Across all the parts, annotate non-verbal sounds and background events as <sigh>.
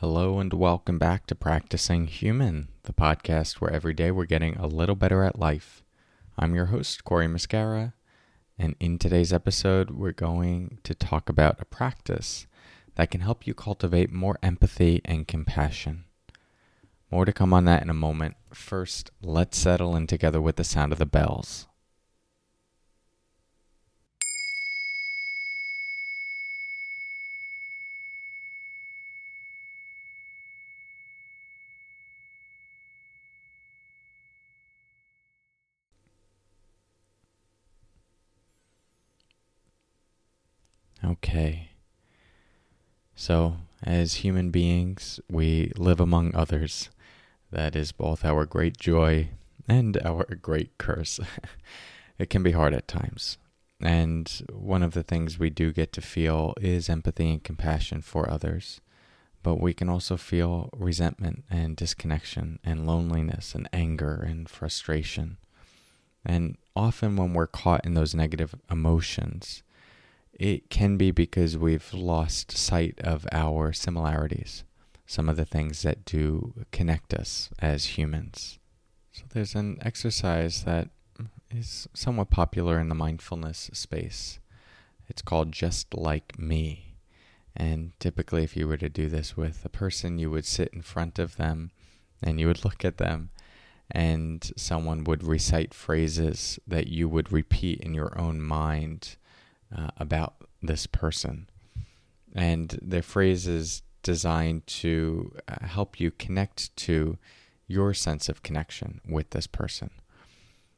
Hello and welcome back to Practicing Human, the podcast where every day we're getting a little better at life. I'm your host, Cory Muscara, and in today's episode, we're going to talk about a practice that can help you cultivate more empathy and compassion. More to come on that in a moment. First, let's settle in together with the sound of the bells. Okay. So, as human beings, we live among others. That is both our great joy and our great curse. <laughs> it can be hard at times. And one of the things we do get to feel is empathy and compassion for others. But we can also feel resentment and disconnection and loneliness and anger and frustration. And often, when we're caught in those negative emotions, it can be because we've lost sight of our similarities, some of the things that do connect us as humans. So there's an exercise that is somewhat popular in the mindfulness space. It's called Just Like Me. And typically, if you were to do this with a person, you would sit in front of them and you would <laughs> look at them, and someone would recite phrases that you would repeat in your own mind uh, about this person. And the phrase is designed to uh, help you connect to your sense of connection with this person.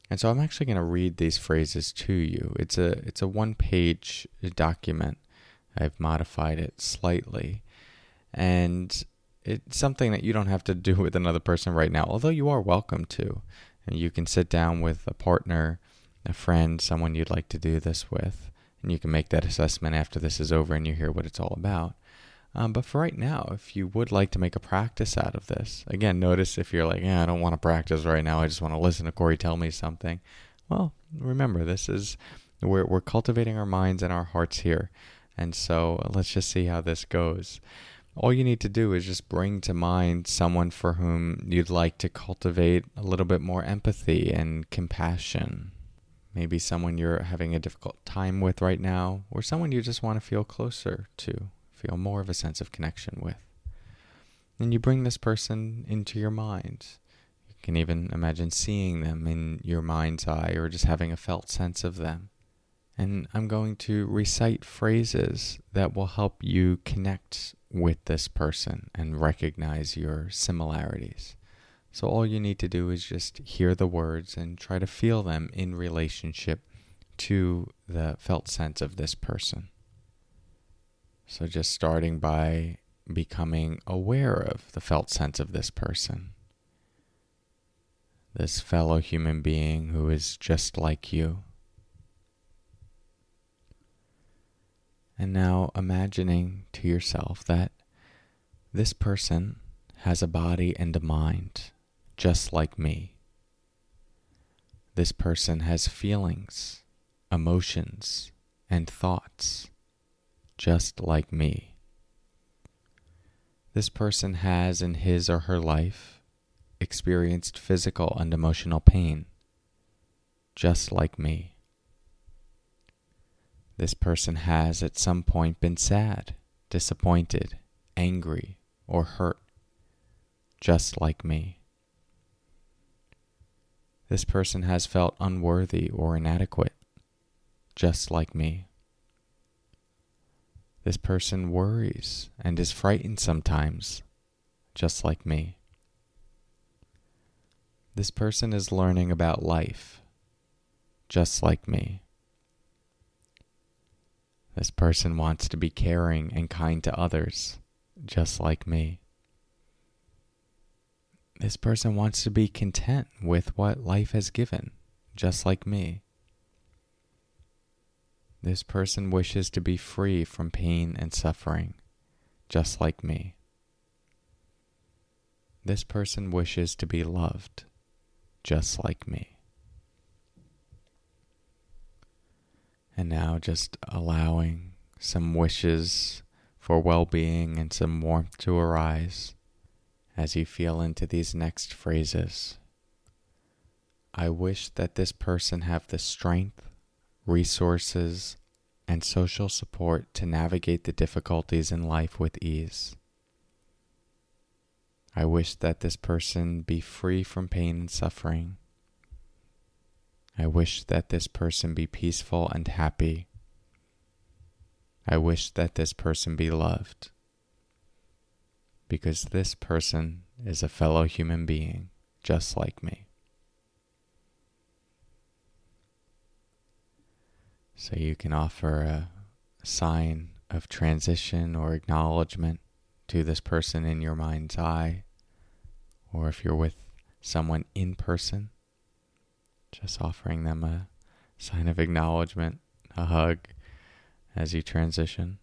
And so I'm actually going to read these phrases to you. It's a it's a one-page document. I've modified it slightly. And it's something that you don't have to do <laughs> with another person right now, although you are welcome to. And you can sit down with a partner, a friend, someone you'd like to do this with, and you can make that assessment after this is over and you hear what it's all about. Um, but for right now, if you would like to make a practice out of this, again, notice if you're like, yeah, I don't want to practice right now. I just want to listen to Cory tell me something. Well, remember, this is we're we're cultivating our minds and our hearts here, and so let's just see how this goes. All you need to do is just bring to mind someone for whom you'd like to cultivate a little bit more empathy and compassion maybe someone you're having a difficult time with right now, or someone you just want to feel closer to, feel more of a sense of connection with. And you bring this person into your mind. You can even imagine seeing them in your mind's eye or just having a felt sense of them. And I'm going to recite phrases that will help you connect with this person and recognize your similarities. So all you need to do is just hear the words and try to feel them in relationship to the felt sense of this person. So just starting by becoming aware of the felt sense of this person. This fellow human being who is just like you. And now imagining to yourself that this person has a body and a mind just like me. This person has feelings, emotions, and thoughts just like me. This person has in his or her life experienced physical and emotional pain just like me. This person has at some point been sad, disappointed, angry, or hurt just like me. This person has felt unworthy or inadequate, just like me. This person worries and is frightened sometimes, just like me. This person is learning about life, just like me. This person wants to be caring and kind to others, just like me. This person wants to be content with what life has given, just like me. This person wishes to be free from pain and suffering, just like me. This person wishes to be loved, just like me. And now just allowing some wishes for well being and some warmth to arise as you feel into these next phrases. I wish that this person have the strength, resources, and social support to navigate the difficulties in life with ease. I wish that this person be free from pain and suffering. I wish that this person be peaceful and happy. I wish that this person be loved. Because this person is a fellow human being just like me. So you can offer a sign of transition or acknowledgement to this person in your mind's eye, or if you're with someone in person, just offering them a sign of acknowledgement, a hug as you transition.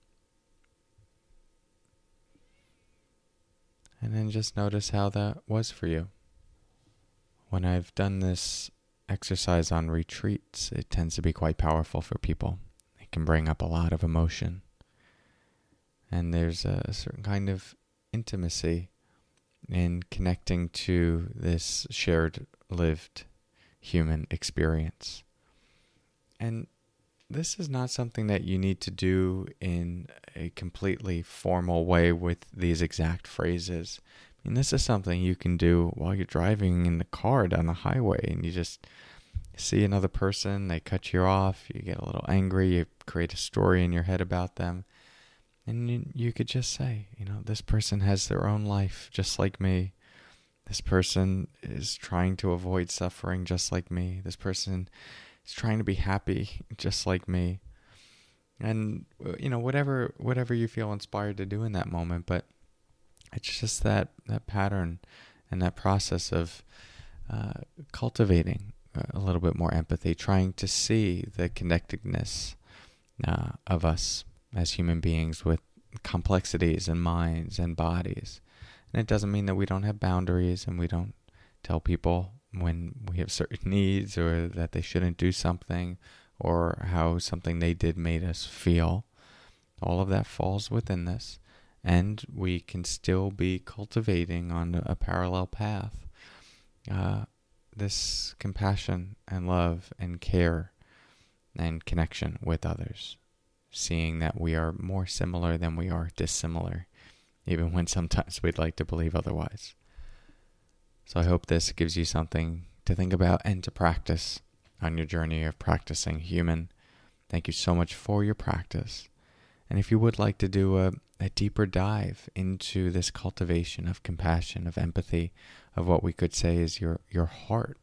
And then just notice how that was for you. When I've done this exercise on retreats, it tends to be quite powerful for people. It can bring up a lot of emotion. And there's a certain kind of intimacy in connecting to this shared lived human experience. And this is not something that you need to do in a completely formal way with these exact phrases. I mean, this is something you can do while you're driving in the car down the highway and you just see another person, they cut you off, you get a little angry, you create a story in your head about them. And you, you could just say, you know, this person has their own life just like me. This person is trying to avoid suffering just like me. This person trying to be happy just like me. And uh, you know, whatever whatever you feel inspired to do in that moment, but it's just that that pattern and that process of uh, cultivating a little bit more empathy, trying to see the connectedness uh, of us as human beings with complexities and minds and bodies. And it doesn't mean that we don't have boundaries and we don't tell people when we have certain needs or that they shouldn't do something or how something they did made us feel. All of that falls within this and we can still be cultivating on a parallel path. Uh, this compassion and love and care and connection with others, seeing that we are more similar than we are dissimilar, even when sometimes we'd like to believe otherwise. So I hope this gives you something to think about and to practice on your journey of practicing human. Thank you so much for your practice. And if you would like to do a, a deeper dive into this cultivation of compassion, of empathy, of what we could say is your, your heart,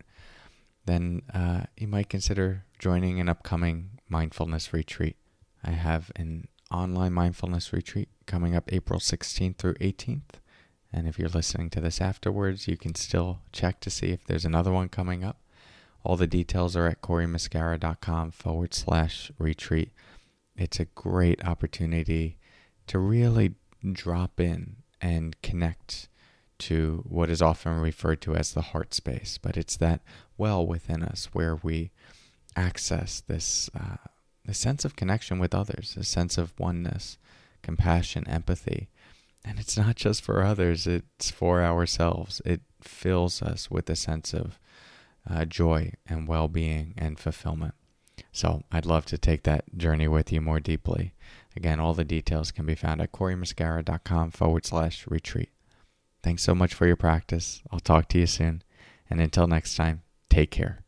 then uh, you might consider joining an upcoming mindfulness retreat. I have an online mindfulness retreat coming up April 16th through 18th. And if you're listening to this afterwards, you can still check to see if there's another one coming up. All the details are at corymuscara.com forward slash retreat it's a great opportunity to really drop in and connect to what is often referred to as the heart space, but it's that well within us where we access this uh, the sense of connection with others, a sense of oneness, compassion, empathy. And it's not just for others, it's for ourselves. It fills us with a sense of uh, joy and well being and fulfillment. So I'd love to take that journey with you more deeply. Again, all the details can be found at corymuscara.com forward slash retreat. Thanks so much for your practice. I'll talk to you soon. And until next time, take care.